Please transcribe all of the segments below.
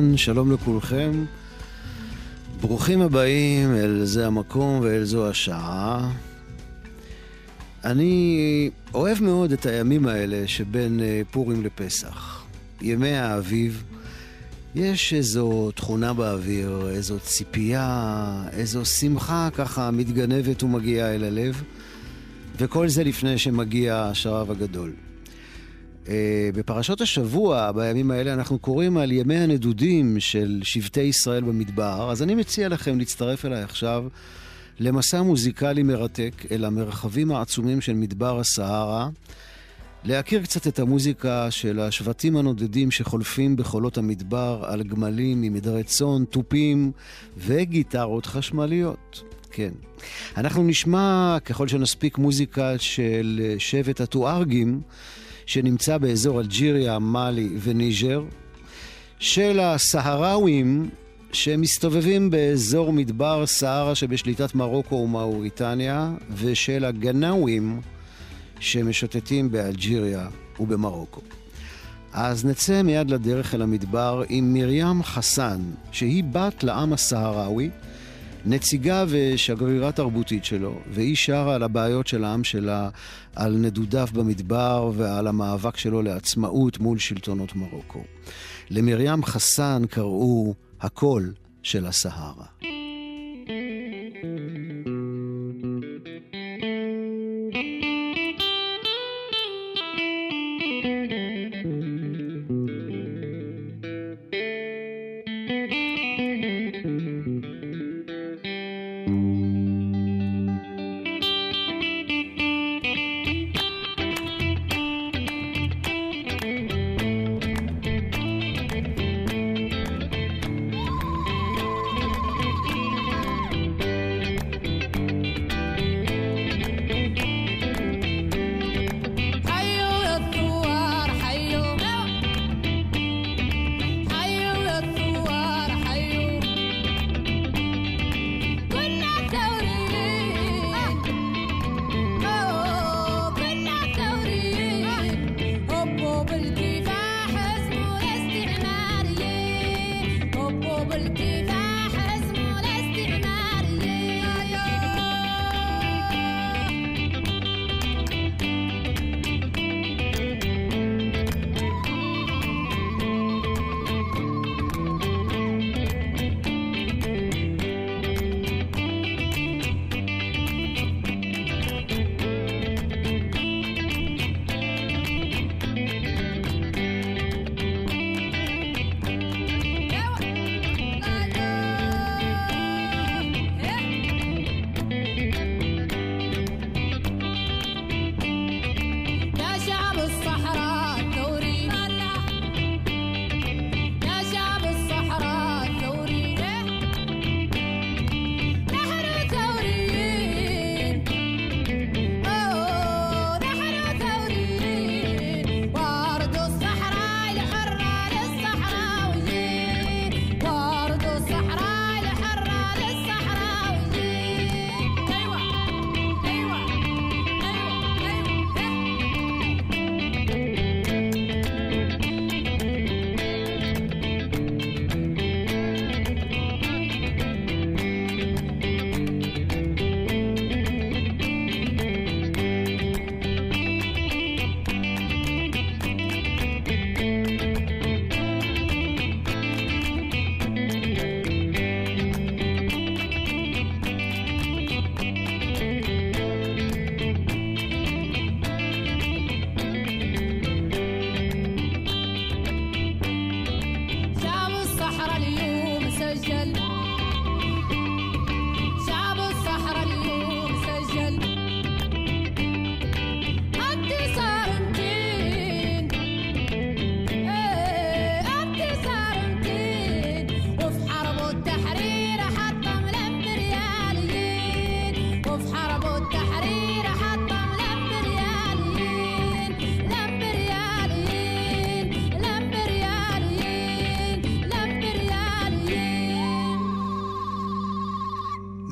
אהלן, שלום לכולכם. ברוכים הבאים אל זה המקום ואל זו השעה. אני אוהב מאוד את הימים האלה שבין אה, פורים לפסח. ימי האביב. יש איזו תכונה באוויר, איזו ציפייה, איזו שמחה ככה מתגנבת ומגיעה אל הלב, וכל זה לפני שמגיע השרב הגדול. אה, בפרשות השבוע, בימים האלה, אנחנו קוראים על ימי הנדודים של שבטי ישראל במדבר, אז אני מציע לכם להצטרף אליי עכשיו למסע מוזיקלי מרתק אל המרחבים העצומים של מדבר הסהרה, להכיר קצת את המוזיקה של השבטים הנודדים שחולפים בחולות המדבר על גמלים עם עדרי צאן, תופים וגיטרות חשמליות. כן. אנחנו נשמע, ככל שנספיק, מוזיקה של שבט הטוארגים. שנמצא באזור אלג'יריה, מאלי וניג'ר, של הסהראווים שמסתובבים באזור מדבר סהרה שבשליטת מרוקו ומאוריטניה, ושל הגנאווים שמשוטטים באלג'יריה ובמרוקו. אז נצא מיד לדרך אל המדבר עם מרים חסן, שהיא בת לעם הסהראוי, נציגה ושגרירה תרבותית שלו, והיא שרה על הבעיות של העם שלה, על נדודיו במדבר ועל המאבק שלו לעצמאות מול שלטונות מרוקו. למרים חסן קראו הקול של הסהרה.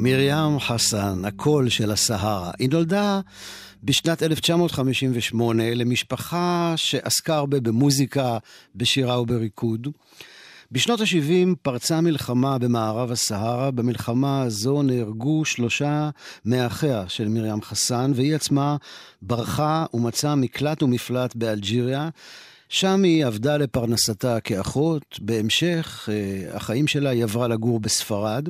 מרים חסן, הקול של הסהרה. היא נולדה בשנת 1958 למשפחה שעסקה הרבה במוזיקה, בשירה ובריקוד. בשנות ה-70 פרצה מלחמה במערב הסהרה. במלחמה הזו נהרגו שלושה מאחיה של מרים חסן, והיא עצמה ברחה ומצאה מקלט ומפלט באלג'יריה. שם היא עבדה לפרנסתה כאחות. בהמשך אה, החיים שלה היא עברה לגור בספרד.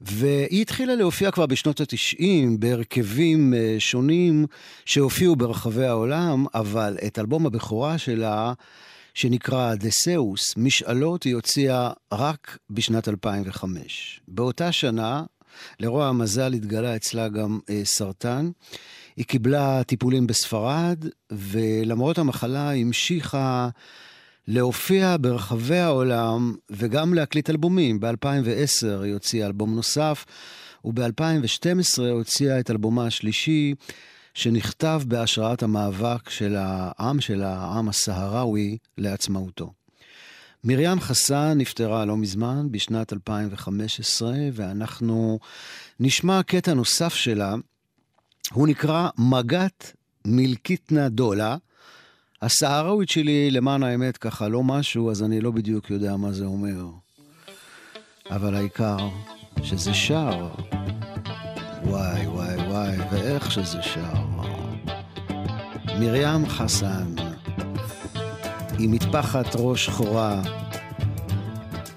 והיא התחילה להופיע כבר בשנות התשעים בהרכבים אה, שונים שהופיעו ברחבי העולם, אבל את אלבום הבכורה שלה, שנקרא דסאוס, משאלות, היא הוציאה רק בשנת 2005. באותה שנה, לרוע המזל התגלה אצלה גם אה, סרטן. היא קיבלה טיפולים בספרד, ולמרות המחלה המשיכה להופיע ברחבי העולם וגם להקליט אלבומים. ב-2010 היא הוציאה אלבום נוסף, וב-2012 הוציאה את אלבומה השלישי, שנכתב בהשראת המאבק של העם, של העם הסהראוי, לעצמאותו. מרים חסן נפטרה לא מזמן, בשנת 2015, ואנחנו נשמע קטע נוסף שלה. הוא נקרא מגת מילקיטנה דולה. הסהראווית שלי, למען האמת, ככה לא משהו, אז אני לא בדיוק יודע מה זה אומר. אבל העיקר שזה שר. וואי, וואי, וואי, ואיך שזה שר. מרים חסן, עם מטפחת ראש שחורה,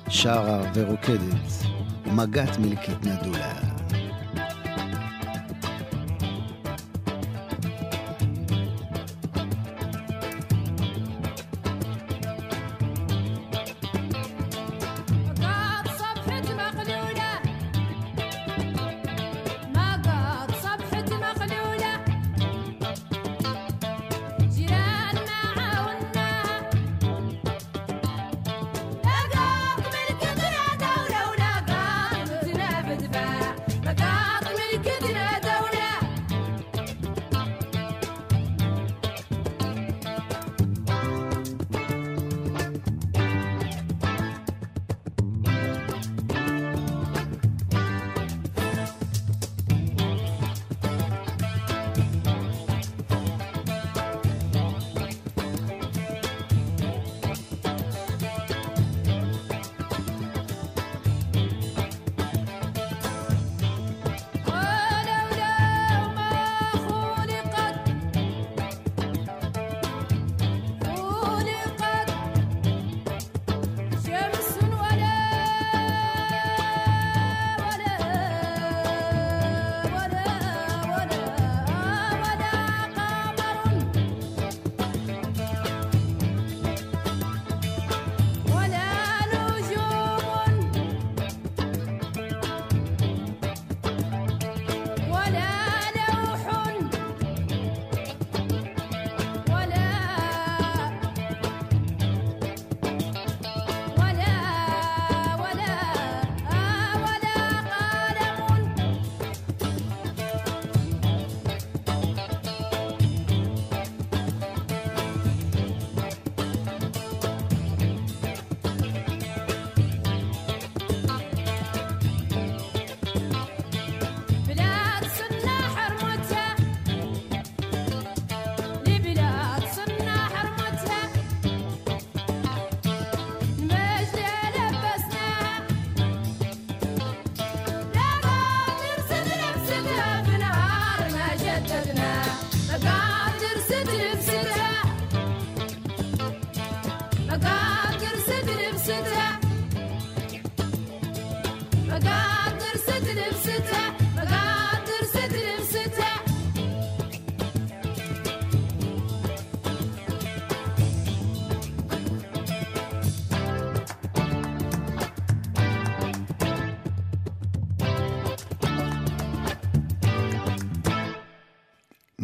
שרה ורוקדת, מגת מלקית נדולה.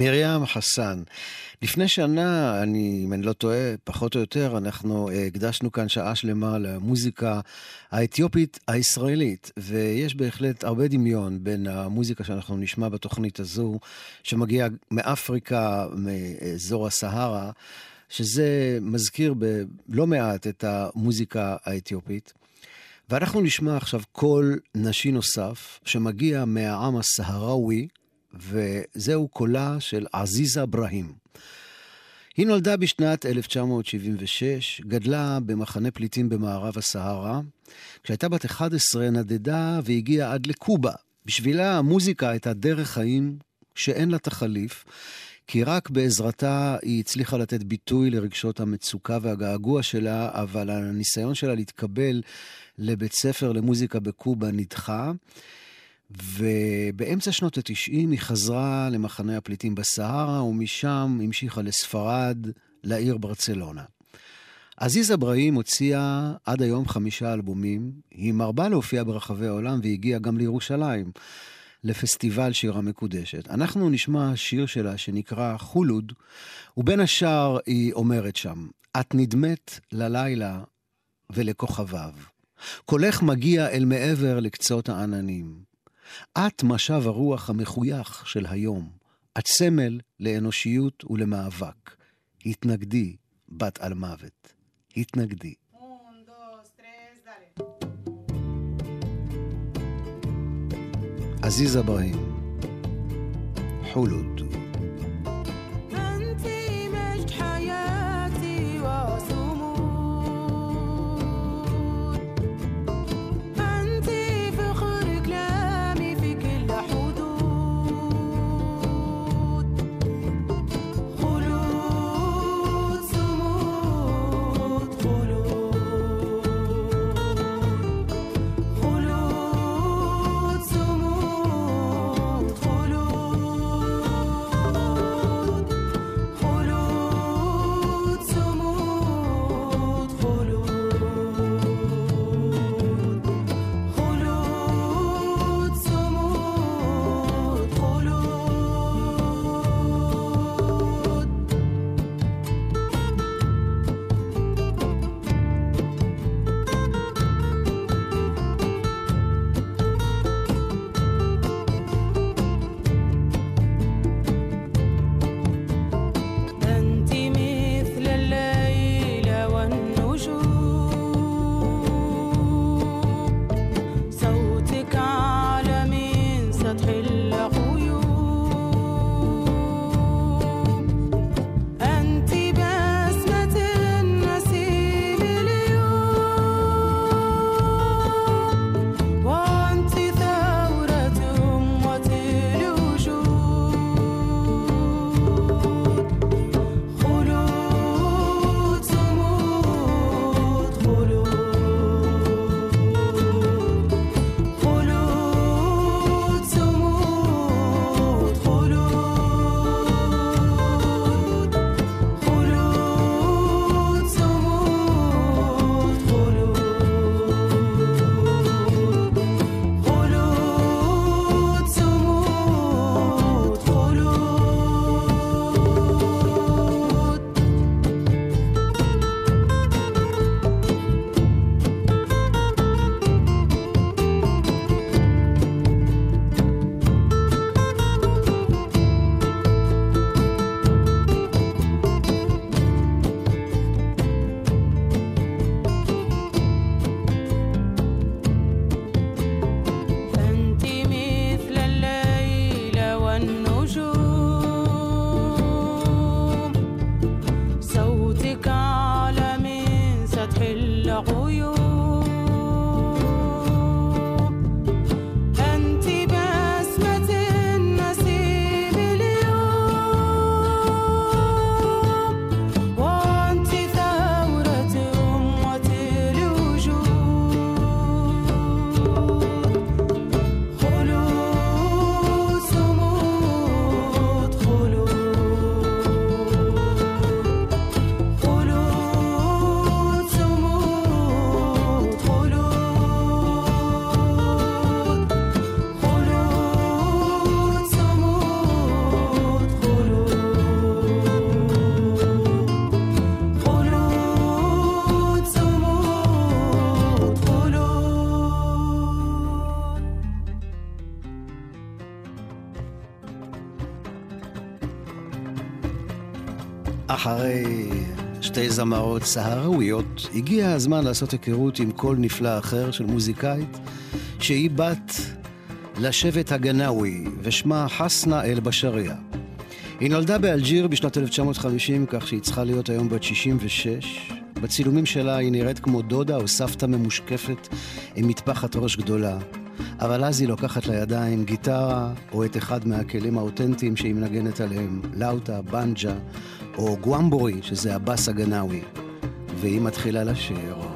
מרים חסן. לפני שנה, אני, אם אני לא טועה, פחות או יותר, אנחנו אה, הקדשנו כאן שעה שלמה למוזיקה האתיופית הישראלית, ויש בהחלט הרבה דמיון בין המוזיקה שאנחנו נשמע בתוכנית הזו, שמגיעה מאפריקה, מאזור הסהרה, שזה מזכיר בלא מעט את המוזיקה האתיופית. ואנחנו נשמע עכשיו קול נשי נוסף שמגיע מהעם הסהראוי, וזהו קולה של עזיזה אברהים. היא נולדה בשנת 1976, גדלה במחנה פליטים במערב הסהרה. כשהייתה בת 11 נדדה והגיעה עד לקובה. בשבילה המוזיקה הייתה דרך חיים שאין לה תחליף, כי רק בעזרתה היא הצליחה לתת ביטוי לרגשות המצוקה והגעגוע שלה, אבל הניסיון שלה להתקבל לבית ספר למוזיקה בקובה נדחה. ובאמצע שנות התשעים היא חזרה למחנה הפליטים בסהרה, ומשם המשיכה לספרד, לעיר ברצלונה. עזיז אברהים הוציאה עד היום חמישה אלבומים, היא מרבה להופיע ברחבי העולם והגיעה גם לירושלים, לפסטיבל שיר המקודשת. אנחנו נשמע שיר שלה שנקרא חולוד, ובין השאר היא אומרת שם, את נדמת ללילה ולכוכביו. קולך מגיע אל מעבר לקצות העננים. את משב הרוח המחוייך של היום. את סמל לאנושיות ולמאבק. התנגדי, בת על מוות. התנגדי. עזיז אברהים, חולוד. אחרי שתי זמרות סהראוויות, הגיע הזמן לעשות היכרות עם קול נפלא אחר של מוזיקאית, שהיא בת לשבט הגנאווי, ושמה חסנה אל-בשריה. היא נולדה באלג'יר בשנת 1950, כך שהיא צריכה להיות היום בת 66. בצילומים שלה היא נראית כמו דודה או סבתא ממושקפת עם מטפחת ראש גדולה. אבל אז היא לוקחת לידיים גיטרה או את אחד מהכלים האותנטיים שהיא מנגנת עליהם, לאוטה, בנג'ה או גוואמבורי, שזה הבאס הגנאווי. והיא מתחילה לשיר.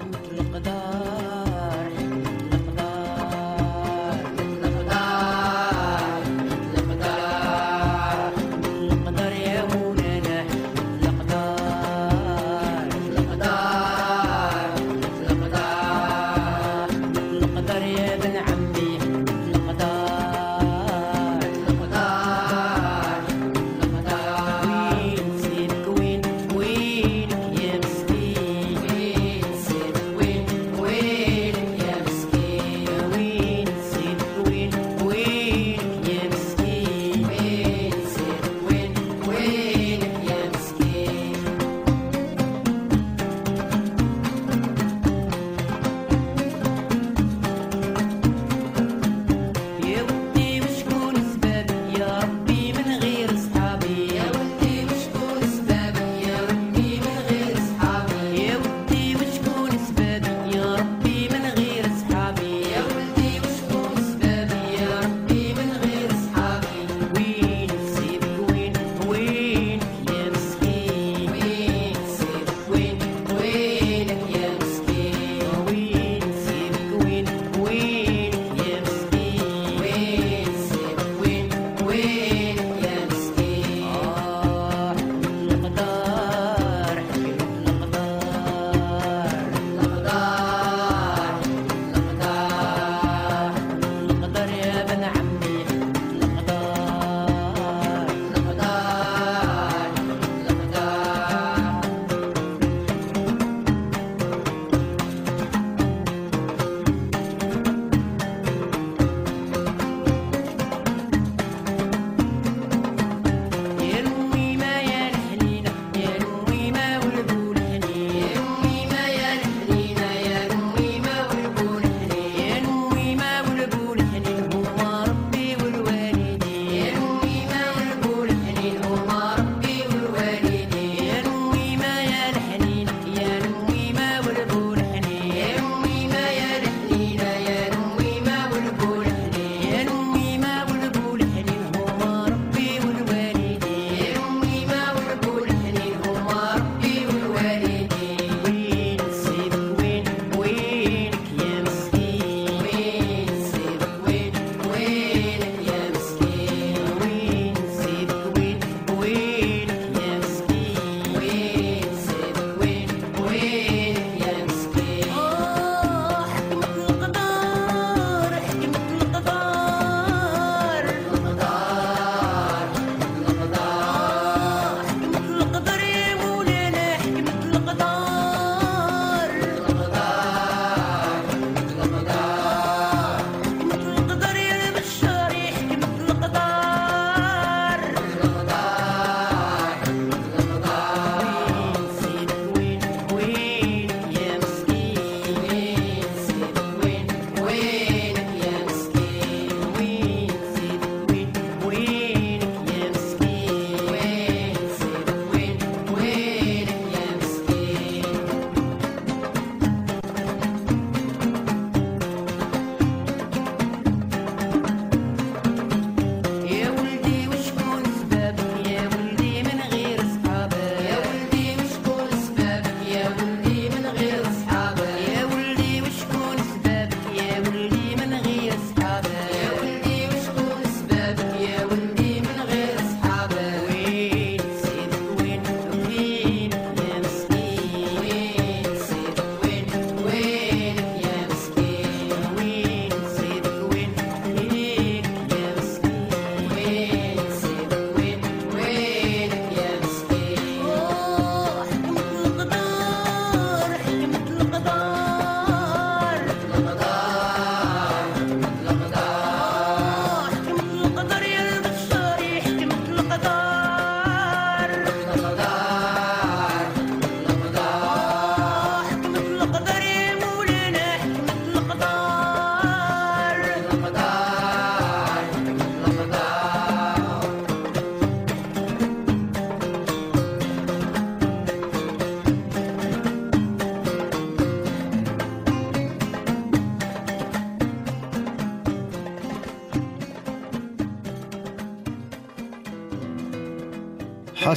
Shabbat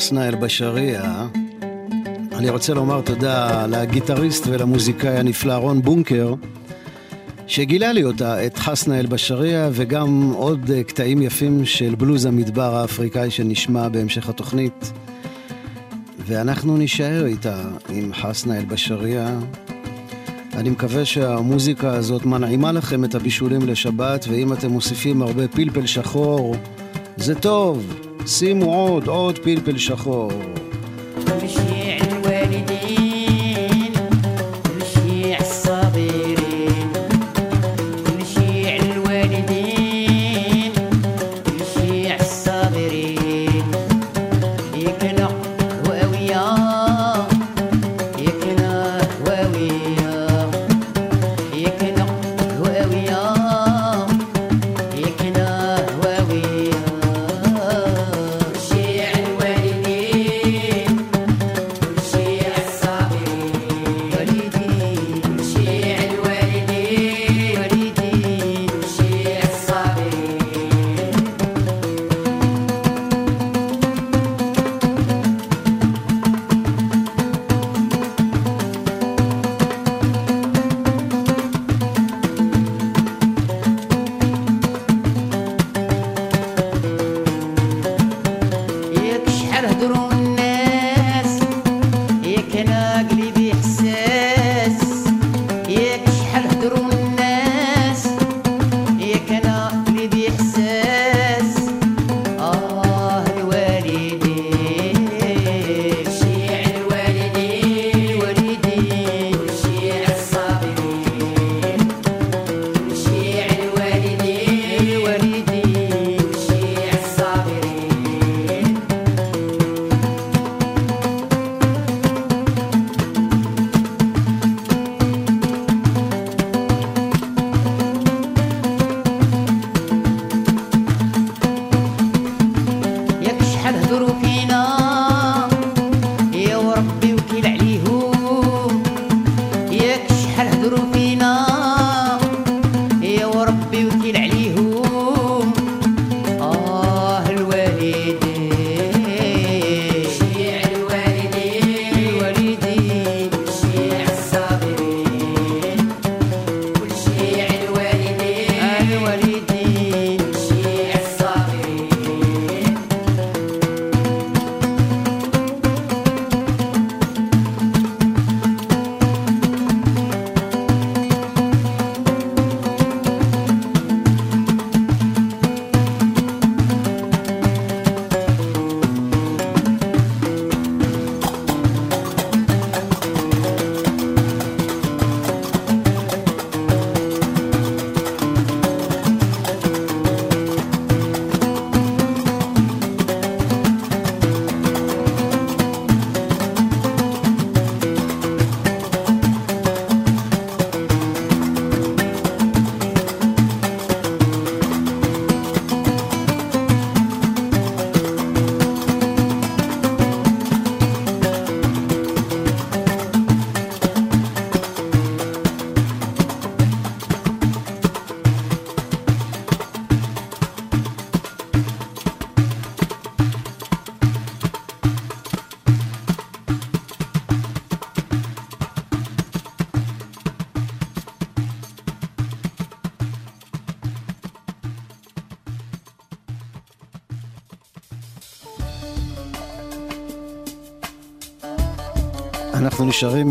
חסנה אל-בשריה. אני רוצה לומר תודה לגיטריסט ולמוזיקאי הנפלא רון בונקר, שגילה לי אותה, את חסנה אל-בשריה, וגם עוד קטעים יפים של בלוז המדבר האפריקאי שנשמע בהמשך התוכנית. ואנחנו נישאר איתה, עם חסנה אל-בשריה. אני מקווה שהמוזיקה הזאת מנעימה לכם את הבישולים לשבת, ואם אתם מוסיפים הרבה פלפל שחור, זה טוב. שימו עוד, עוד פלפל שחור.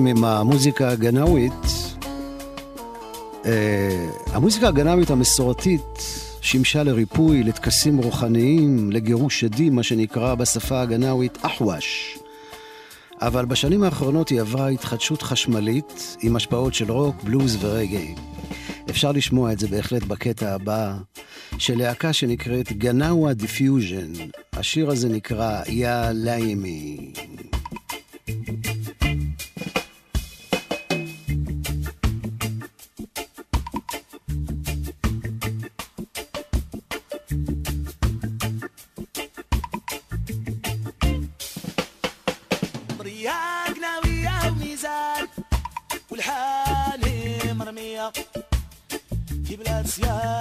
עם המוזיקה הגנאווית. אה, המוזיקה הגנאווית המסורתית שימשה לריפוי, לטקסים רוחניים, לגירוש שדים, מה שנקרא בשפה הגנאווית אחווש. אבל בשנים האחרונות היא עברה התחדשות חשמלית עם השפעות של רוק, בלוז ורגאיי. אפשר לשמוע את זה בהחלט בקטע הבא של להקה שנקראת גנאווה דיפיוז'ן. השיר הזה נקרא יא ליימי. Yeah.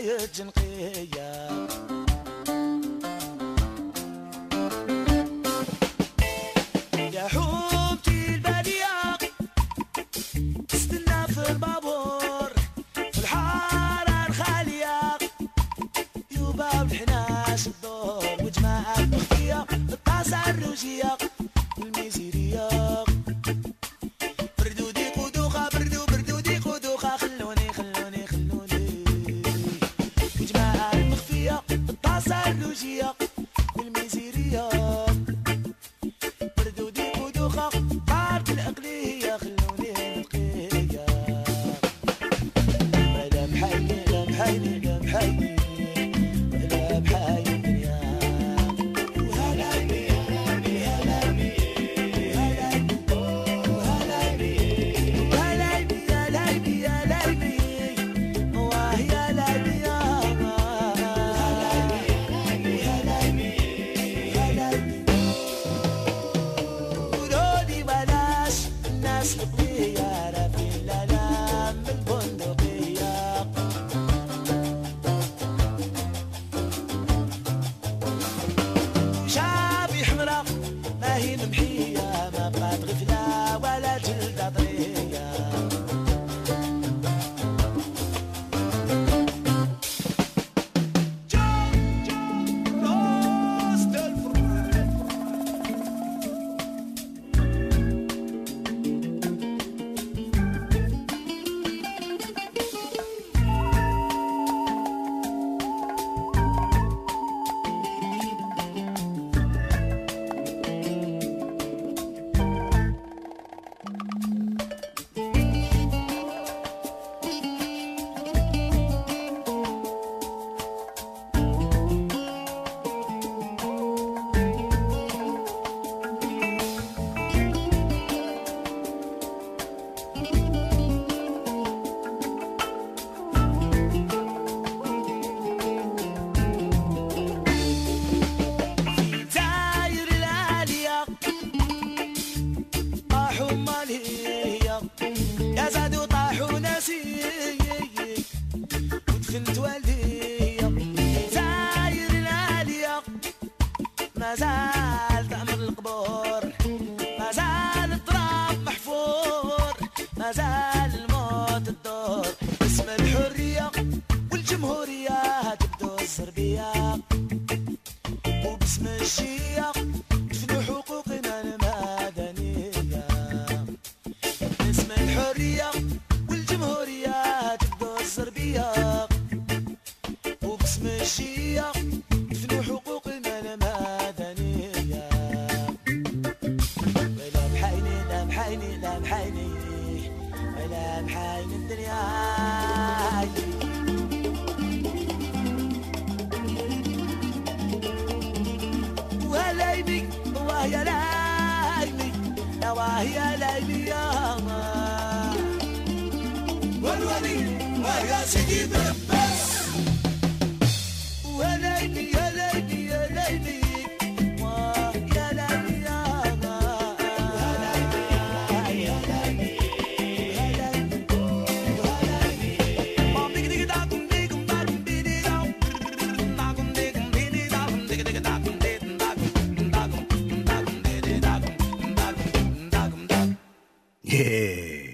Virgin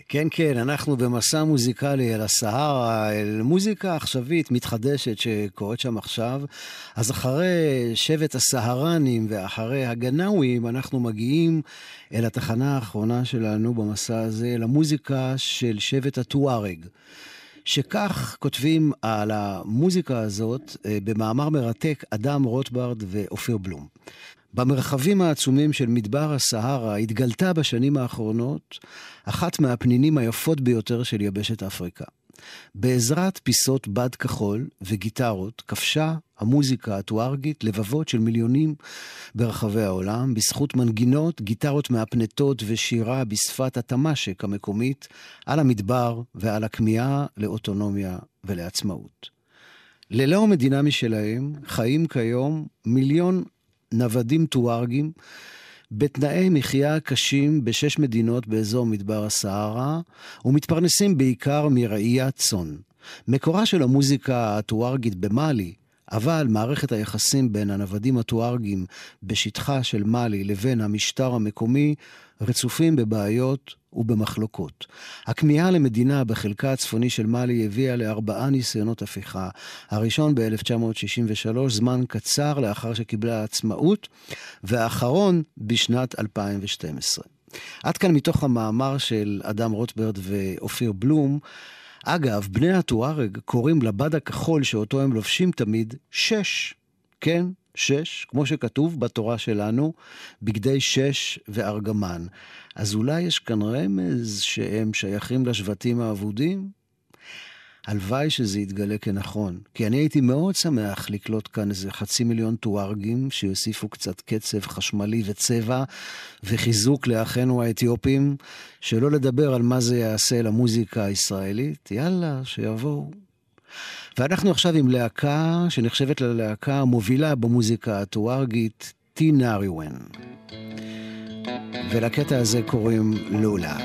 כן, כן, אנחנו במסע מוזיקלי אל הסהרה, אל מוזיקה עכשווית מתחדשת שקורית שם עכשיו. אז אחרי שבט הסהרנים ואחרי הגנאווים, אנחנו מגיעים אל התחנה האחרונה שלנו במסע הזה, אל המוזיקה של שבט הטוארג. שכך כותבים על המוזיקה הזאת אה, במאמר מרתק אדם רוטברד ואופיר בלום. במרחבים העצומים של מדבר הסהרה התגלתה בשנים האחרונות אחת מהפנינים היפות ביותר של יבשת אפריקה. בעזרת פיסות בד כחול וגיטרות כבשה המוזיקה הטוארגית לבבות של מיליונים ברחבי העולם, בזכות מנגינות, גיטרות מהפנטות ושירה בשפת התמשק המקומית, על המדבר ועל הכמיהה לאוטונומיה ולעצמאות. ללא מדינה משלהם חיים כיום מיליון נוודים טוארגים בתנאי מחיה קשים בשש מדינות באזור מדבר הסהרה, ומתפרנסים בעיקר מראיית צאן. מקורה של המוזיקה הטוארגית במאלי, אבל מערכת היחסים בין הנוודים הטוארגים בשטחה של מאלי לבין המשטר המקומי רצופים בבעיות ובמחלוקות. הכמיהה למדינה בחלקה הצפוני של מאלי הביאה לארבעה ניסיונות הפיכה. הראשון ב-1963, זמן קצר לאחר שקיבלה עצמאות, והאחרון בשנת 2012. עד כאן מתוך המאמר של אדם רוטברד ואופיר בלום. אגב, בני הטוארג קוראים לבד הכחול שאותו הם לובשים תמיד שש. כן, שש, כמו שכתוב בתורה שלנו, בגדי שש וארגמן. אז אולי יש כאן רמז שהם שייכים לשבטים האבודים? הלוואי שזה יתגלה כנכון, כי אני הייתי מאוד שמח לקלוט כאן איזה חצי מיליון טוארגים שיוסיפו קצת קצב חשמלי וצבע וחיזוק לאחינו האתיופים, שלא לדבר על מה זה יעשה למוזיקה הישראלית. יאללה, שיבואו. ואנחנו עכשיו עם להקה שנחשבת ללהקה המובילה במוזיקה הטוארגית, טינאריוון. ולקטע הזה קוראים לולה.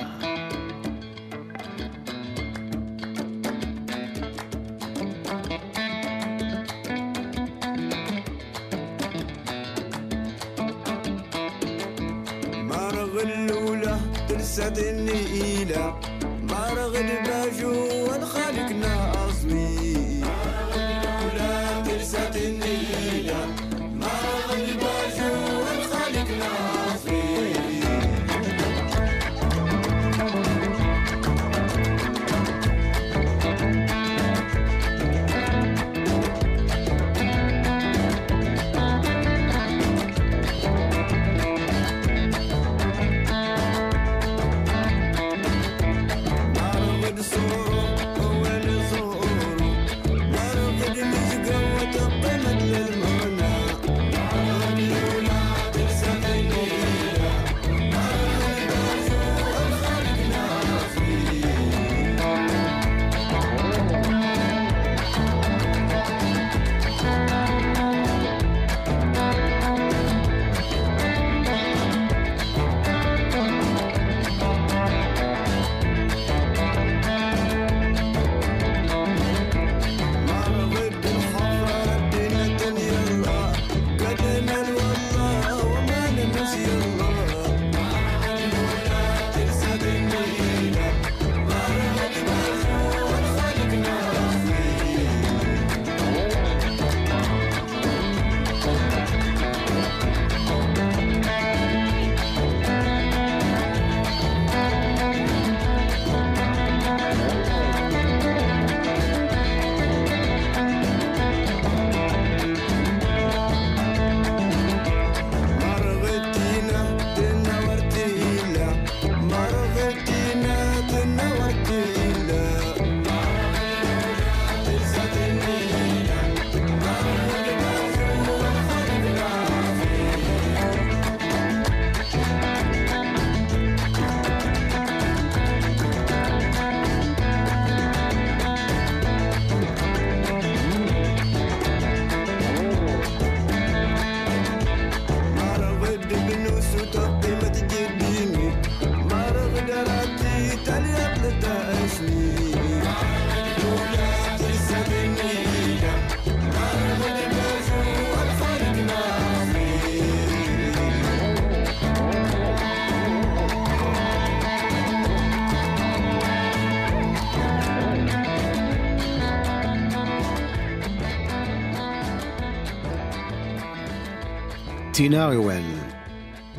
טינאריוון.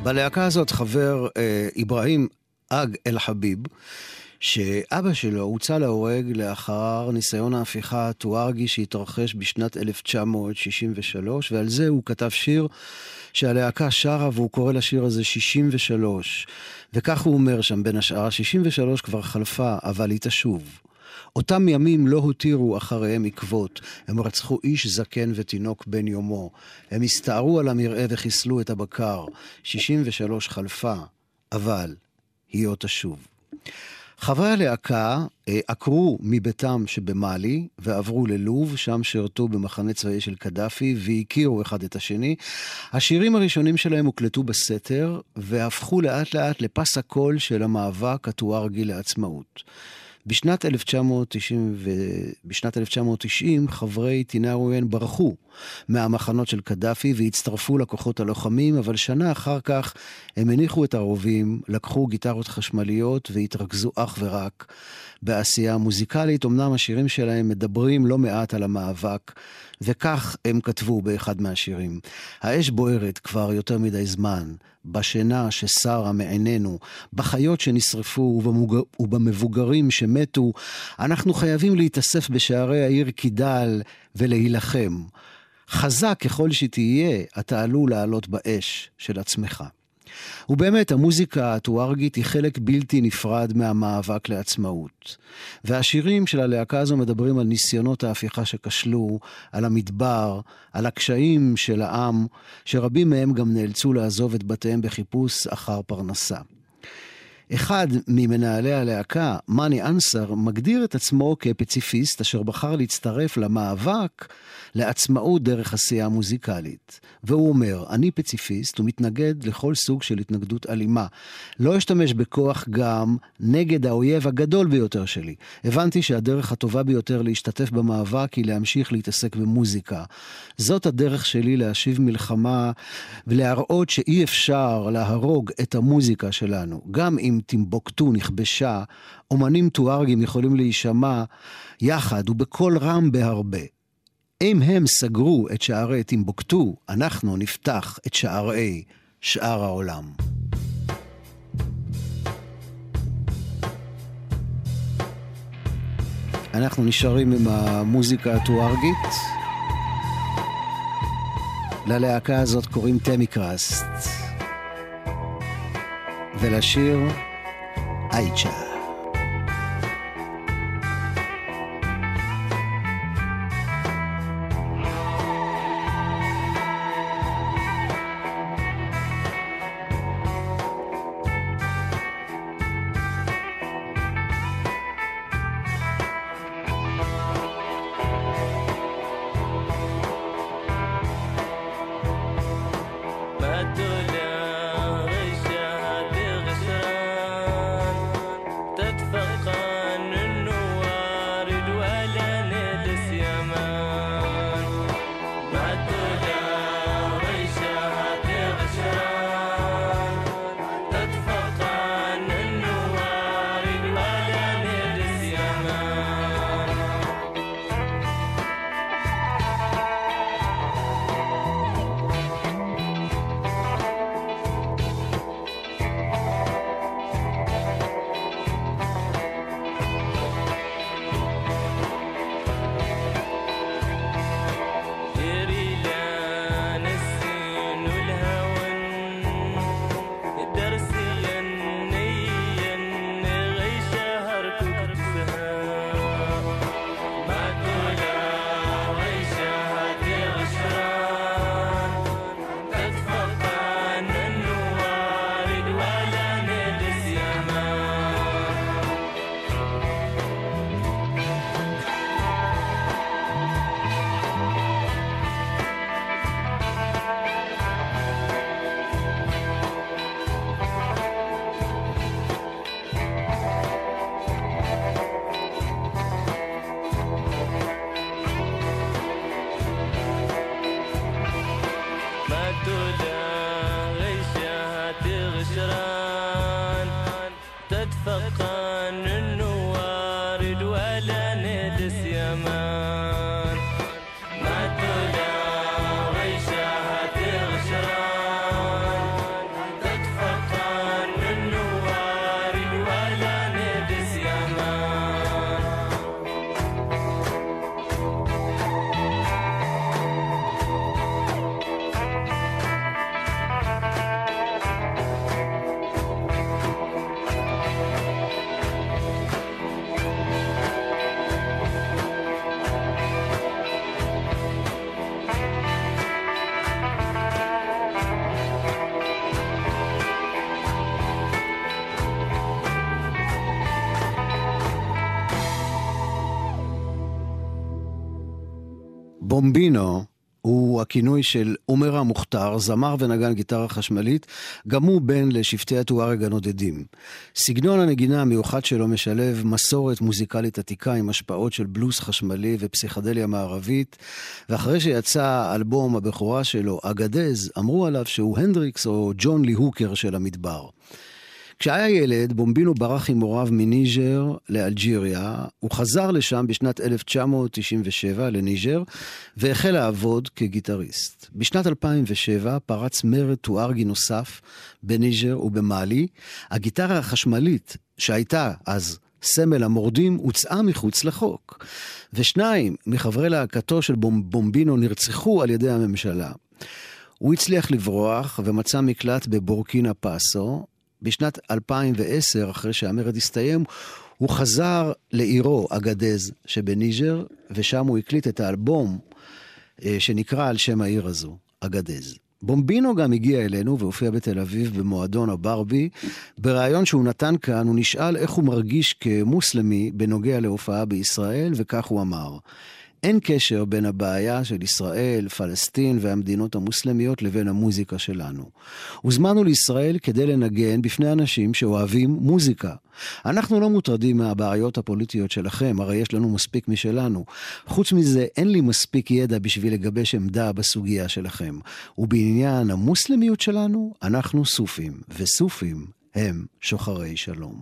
בלהקה הזאת חבר אה, אברהים אג אל-חביב, שאבא שלו הוצא להורג לאחר ניסיון ההפיכה הטוארגי שהתרחש בשנת 1963, ועל זה הוא כתב שיר שהלהקה שרה והוא קורא לשיר הזה 63. וכך הוא אומר שם בין השאר, 63 כבר חלפה, אבל היא תשוב. אותם ימים לא הותירו אחריהם עקבות, הם רצחו איש זקן ותינוק בן יומו. הם הסתערו על המרעה וחיסלו את הבקר. 63 חלפה, אבל היא עוד תשוב. חברי הלהקה אה, עקרו מביתם שבמאלי ועברו ללוב, שם שירתו במחנה צבאי של קדאפי והכירו אחד את השני. השירים הראשונים שלהם הוקלטו בסתר והפכו לאט לאט לפס הקול של המאבק הטוארגי לעצמאות. בשנת 1990, ו... בשנת 1990 חברי טינארוין ברחו מהמחנות של קדאפי והצטרפו לכוחות הלוחמים, אבל שנה אחר כך הם הניחו את הרובים, לקחו גיטרות חשמליות והתרכזו אך ורק בעשייה המוזיקלית. אמנם השירים שלהם מדברים לא מעט על המאבק, וכך הם כתבו באחד מהשירים: האש בוערת כבר יותר מדי זמן, בשינה שסרה מעינינו, בחיות שנשרפו ובמוג... ובמבוגרים שמתו, אנחנו חייבים להתאסף בשערי העיר קידל ולהילחם. חזק ככל שתהיה, אתה עלול לעלות באש של עצמך. ובאמת, המוזיקה הטוארגית היא חלק בלתי נפרד מהמאבק לעצמאות. והשירים של הלהקה הזו מדברים על ניסיונות ההפיכה שכשלו, על המדבר, על הקשיים של העם, שרבים מהם גם נאלצו לעזוב את בתיהם בחיפוש אחר פרנסה. אחד ממנהלי הלהקה, מאני אנסר, מגדיר את עצמו כפציפיסט אשר בחר להצטרף למאבק לעצמאות דרך עשייה מוזיקלית. והוא אומר, אני פציפיסט ומתנגד לכל סוג של התנגדות אלימה. לא אשתמש בכוח גם נגד האויב הגדול ביותר שלי. הבנתי שהדרך הטובה ביותר להשתתף במאבק היא להמשיך להתעסק במוזיקה. זאת הדרך שלי להשיב מלחמה ולהראות שאי אפשר להרוג את המוזיקה שלנו. גם אם טימבוקטו נכבשה, אומנים טוארגים יכולים להישמע יחד ובקול רם בהרבה. אם הם סגרו את שערי טימבוקטו, אנחנו נפתח את שערי שאר העולם. אנחנו נשארים עם המוזיקה הטוארגית. ללהקה הזאת קוראים טמיקראסט. ולשיר אייצ'ה. בומבינו הוא הכינוי של עומר המוכתר, זמר ונגן גיטרה חשמלית, גם הוא בן לשבטי הטוארג הנודדים. סגנון הנגינה המיוחד שלו משלב מסורת מוזיקלית עתיקה עם השפעות של בלוס חשמלי ופסיכדליה מערבית, ואחרי שיצא אלבום הבכורה שלו, אגדז, אמרו עליו שהוא הנדריקס או ג'ון לי הוקר של המדבר. כשהיה ילד, בומבינו ברח עם הוריו מניג'ר לאלג'יריה. הוא חזר לשם בשנת 1997 לניג'ר, והחל לעבוד כגיטריסט. בשנת 2007 פרץ מרד טוארגי נוסף בניג'ר ובמאלי. הגיטרה החשמלית, שהייתה אז סמל המורדים, הוצאה מחוץ לחוק. ושניים מחברי להקתו של בומבינו נרצחו על ידי הממשלה. הוא הצליח לברוח ומצא מקלט בבורקינה פאסו, בשנת 2010, אחרי שהמרד הסתיים, הוא חזר לעירו אגדז שבניג'ר, ושם הוא הקליט את האלבום אה, שנקרא על שם העיר הזו, אגדז. בומבינו גם הגיע אלינו והופיע בתל אביב במועדון הברבי. בריאיון שהוא נתן כאן, הוא נשאל איך הוא מרגיש כמוסלמי בנוגע להופעה בישראל, וכך הוא אמר: אין קשר בין הבעיה של ישראל, פלסטין והמדינות המוסלמיות לבין המוזיקה שלנו. הוזמנו לישראל כדי לנגן בפני אנשים שאוהבים מוזיקה. אנחנו לא מוטרדים מהבעיות הפוליטיות שלכם, הרי יש לנו מספיק משלנו. חוץ מזה, אין לי מספיק ידע בשביל לגבש עמדה בסוגיה שלכם. ובעניין המוסלמיות שלנו, אנחנו סופים, וסופים הם שוחרי שלום.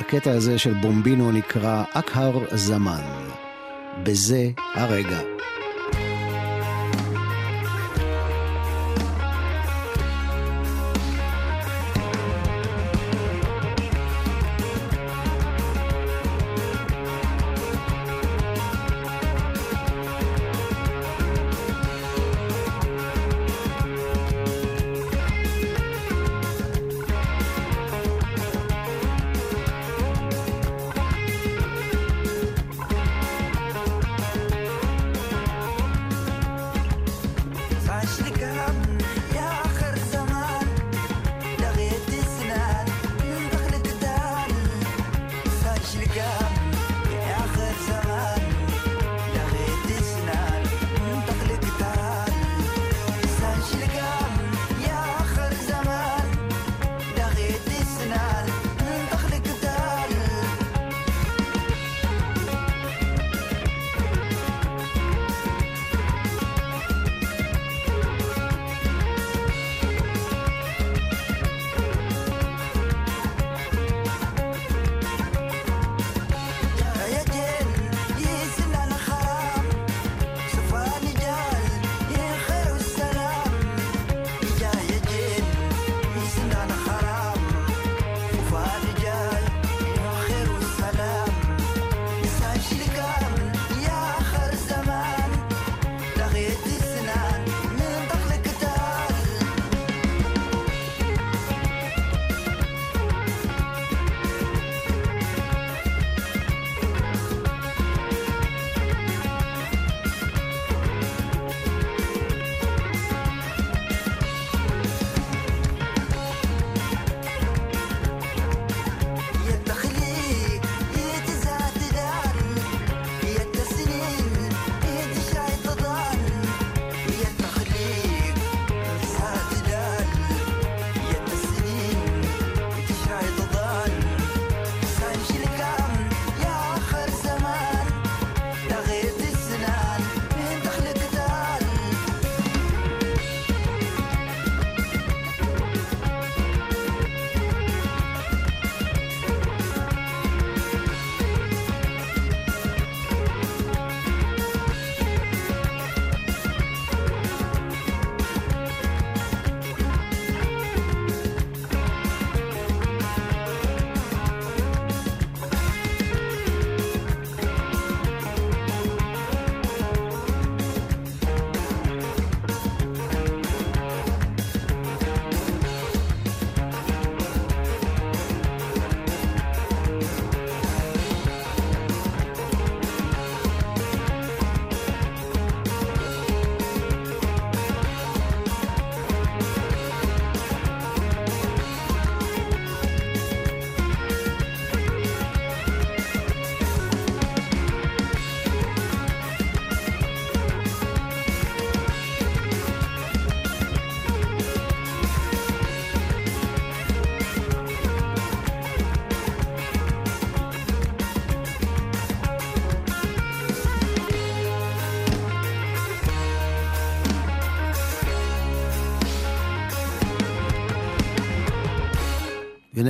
הקטע הזה של בומבינו נקרא אקהר זמן. בזה הרגע.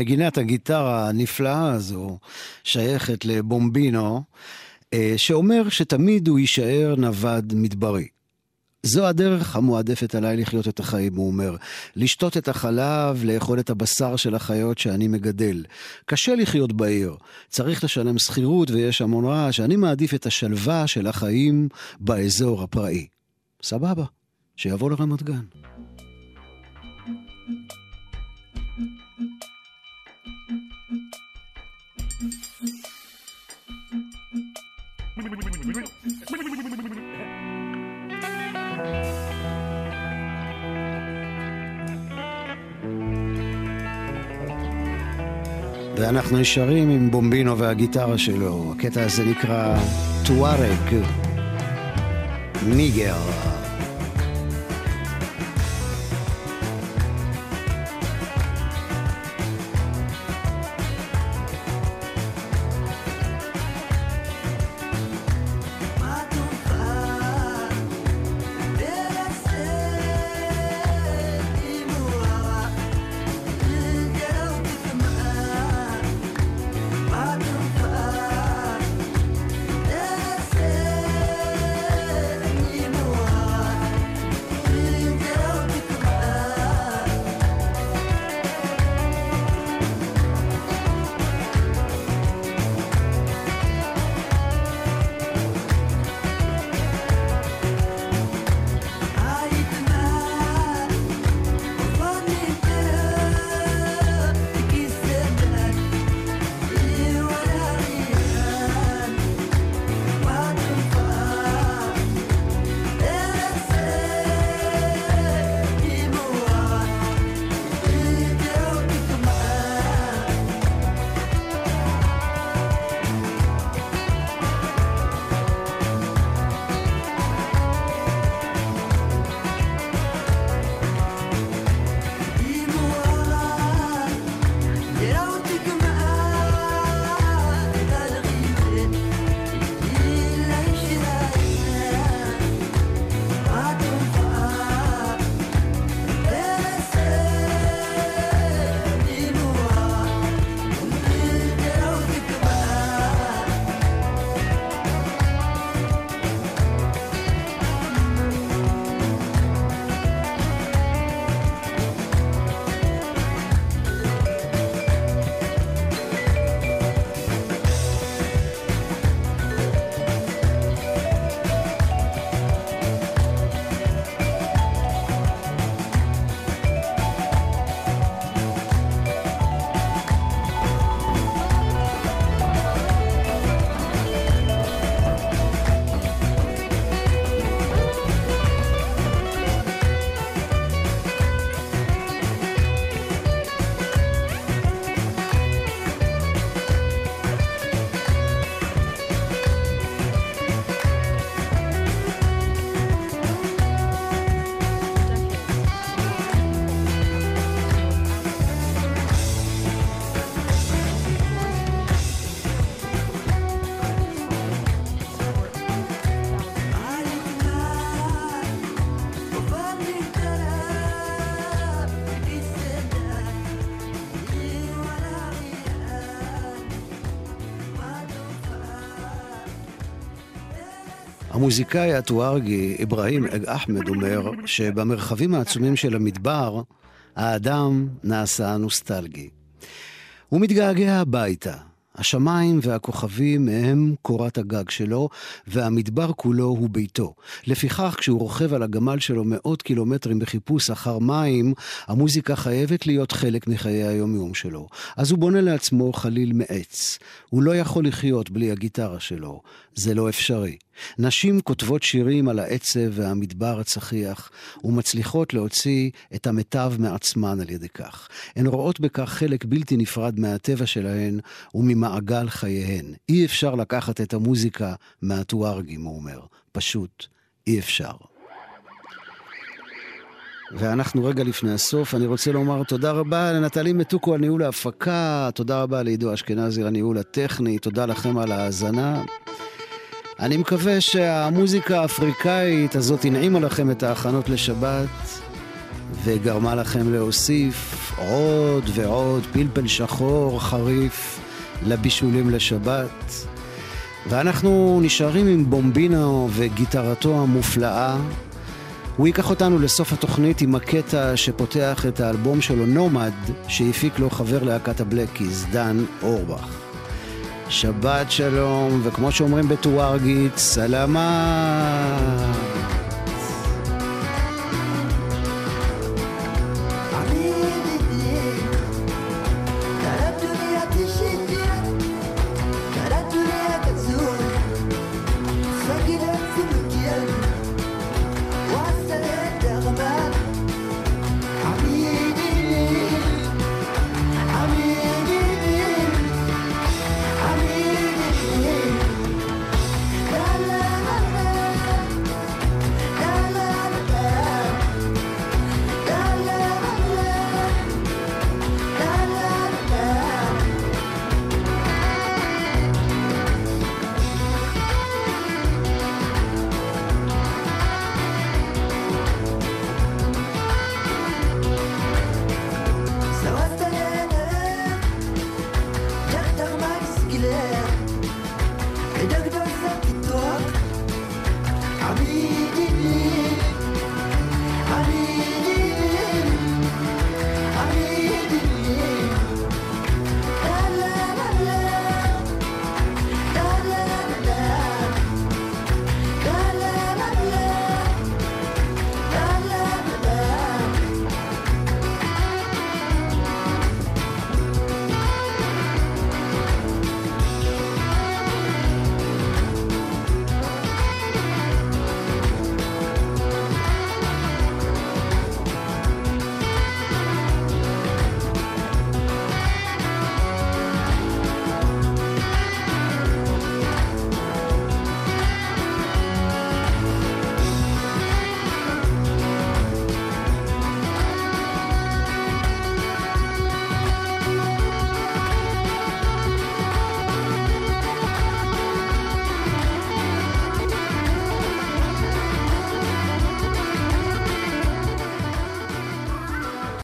ונגינת הגיטרה הנפלאה הזו שייכת לבומבינו, אה, שאומר שתמיד הוא יישאר נווד מדברי. זו הדרך המועדפת עליי לחיות את החיים, הוא אומר. לשתות את החלב, לאכול את הבשר של החיות שאני מגדל. קשה לחיות בעיר, צריך לשלם שכירות ויש המון רעש. אני מעדיף את השלווה של החיים באזור הפראי. סבבה, שיבוא לרמת גן. ואנחנו נשארים עם בומבינו והגיטרה שלו. הקטע הזה נקרא טוארג ניגר. המוזיקאי הטוארגי אברהים אחמד אומר שבמרחבים העצומים של המדבר, האדם נעשה נוסטלגי. הוא מתגעגע הביתה. השמיים והכוכבים הם קורת הגג שלו, והמדבר כולו הוא ביתו. לפיכך, כשהוא רוכב על הגמל שלו מאות קילומטרים בחיפוש אחר מים, המוזיקה חייבת להיות חלק מחיי היום-יום שלו. אז הוא בונה לעצמו חליל מעץ. הוא לא יכול לחיות בלי הגיטרה שלו. זה לא אפשרי. נשים כותבות שירים על העצב והמדבר הצחיח, ומצליחות להוציא את המיטב מעצמן על ידי כך. הן רואות בכך חלק בלתי נפרד מהטבע שלהן וממעגל חייהן. אי אפשר לקחת את המוזיקה מהטוארגים, הוא אומר. פשוט אי אפשר. ואנחנו רגע לפני הסוף, אני רוצה לומר תודה רבה לנטלי מתוקו על ניהול ההפקה, תודה רבה לעידו אשכנזי על הניהול הטכני, תודה לכם על ההאזנה. אני מקווה שהמוזיקה האפריקאית הזאת הנעימה לכם את ההכנות לשבת, וגרמה לכם להוסיף עוד ועוד פלפל שחור חריף לבישולים לשבת. ואנחנו נשארים עם בומבינו וגיטרתו המופלאה. הוא ייקח אותנו לסוף התוכנית עם הקטע שפותח את האלבום שלו, נומד, שהפיק לו חבר להקת הבלקיז, דן אורבך. שבת שלום, וכמו שאומרים בטווארגית, סלמה.